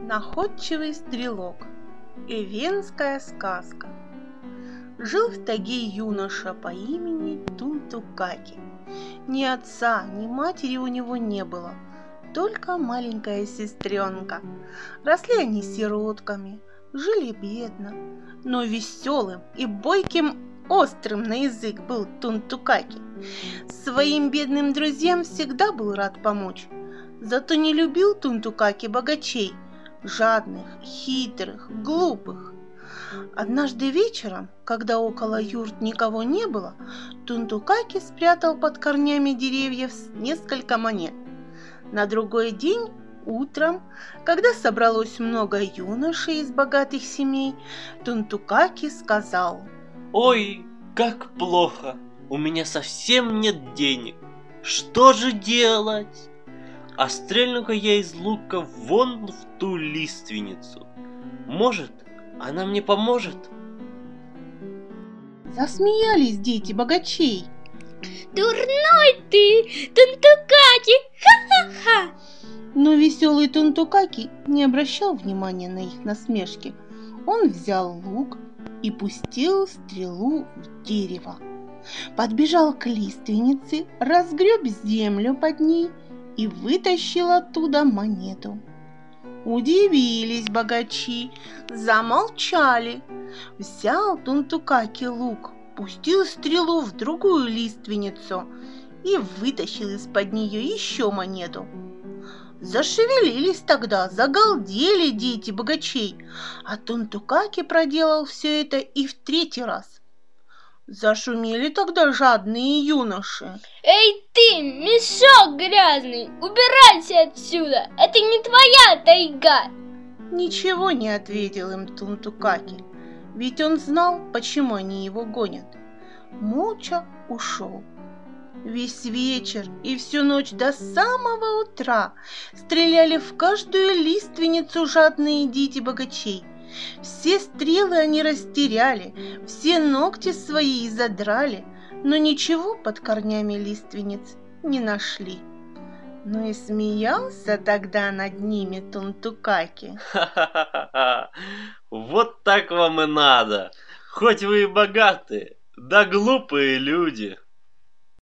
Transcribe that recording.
Находчивый стрелок. Эвенская сказка. Жил в таге юноша по имени Тунтукаки. Ни отца, ни матери у него не было, только маленькая сестренка. Росли они сиротками, жили бедно, но веселым и бойким острым на язык был Тунтукаки. Своим бедным друзьям всегда был рад помочь. Зато не любил Тунтукаки богачей, жадных, хитрых, глупых. Однажды вечером, когда около юрт никого не было, Тунтукаки спрятал под корнями деревьев несколько монет. На другой день утром, когда собралось много юношей из богатых семей, Тунтукаки сказал «Ой, как плохо! У меня совсем нет денег! Что же делать?» А стрельну-ка я из лука вон в ту лиственницу. Может, она мне поможет? Засмеялись дети богачей. Дурной ты, Тунтукаки! Ха-ха-ха! Но веселый Тунтукаки не обращал внимания на их насмешки. Он взял лук и пустил стрелу в дерево. Подбежал к лиственнице, разгреб землю под ней и вытащил оттуда монету. Удивились богачи, замолчали. Взял Тунтукаки лук, пустил стрелу в другую лиственницу и вытащил из-под нее еще монету. Зашевелились тогда, загалдели дети богачей, а Тунтукаки проделал все это и в третий раз. Зашумели тогда жадные юноши. Эй ты, мешок грязный, убирайся отсюда, это не твоя тайга. Ничего не ответил им Тунтукаки, ведь он знал, почему они его гонят. Молча ушел. Весь вечер и всю ночь до самого утра стреляли в каждую лиственницу жадные дети богачей – все стрелы они растеряли, все ногти свои задрали, но ничего под корнями лиственниц не нашли. Ну и смеялся тогда над ними Тунтукаки. Ха-ха-ха! Вот так вам и надо! Хоть вы и богатые, да глупые люди!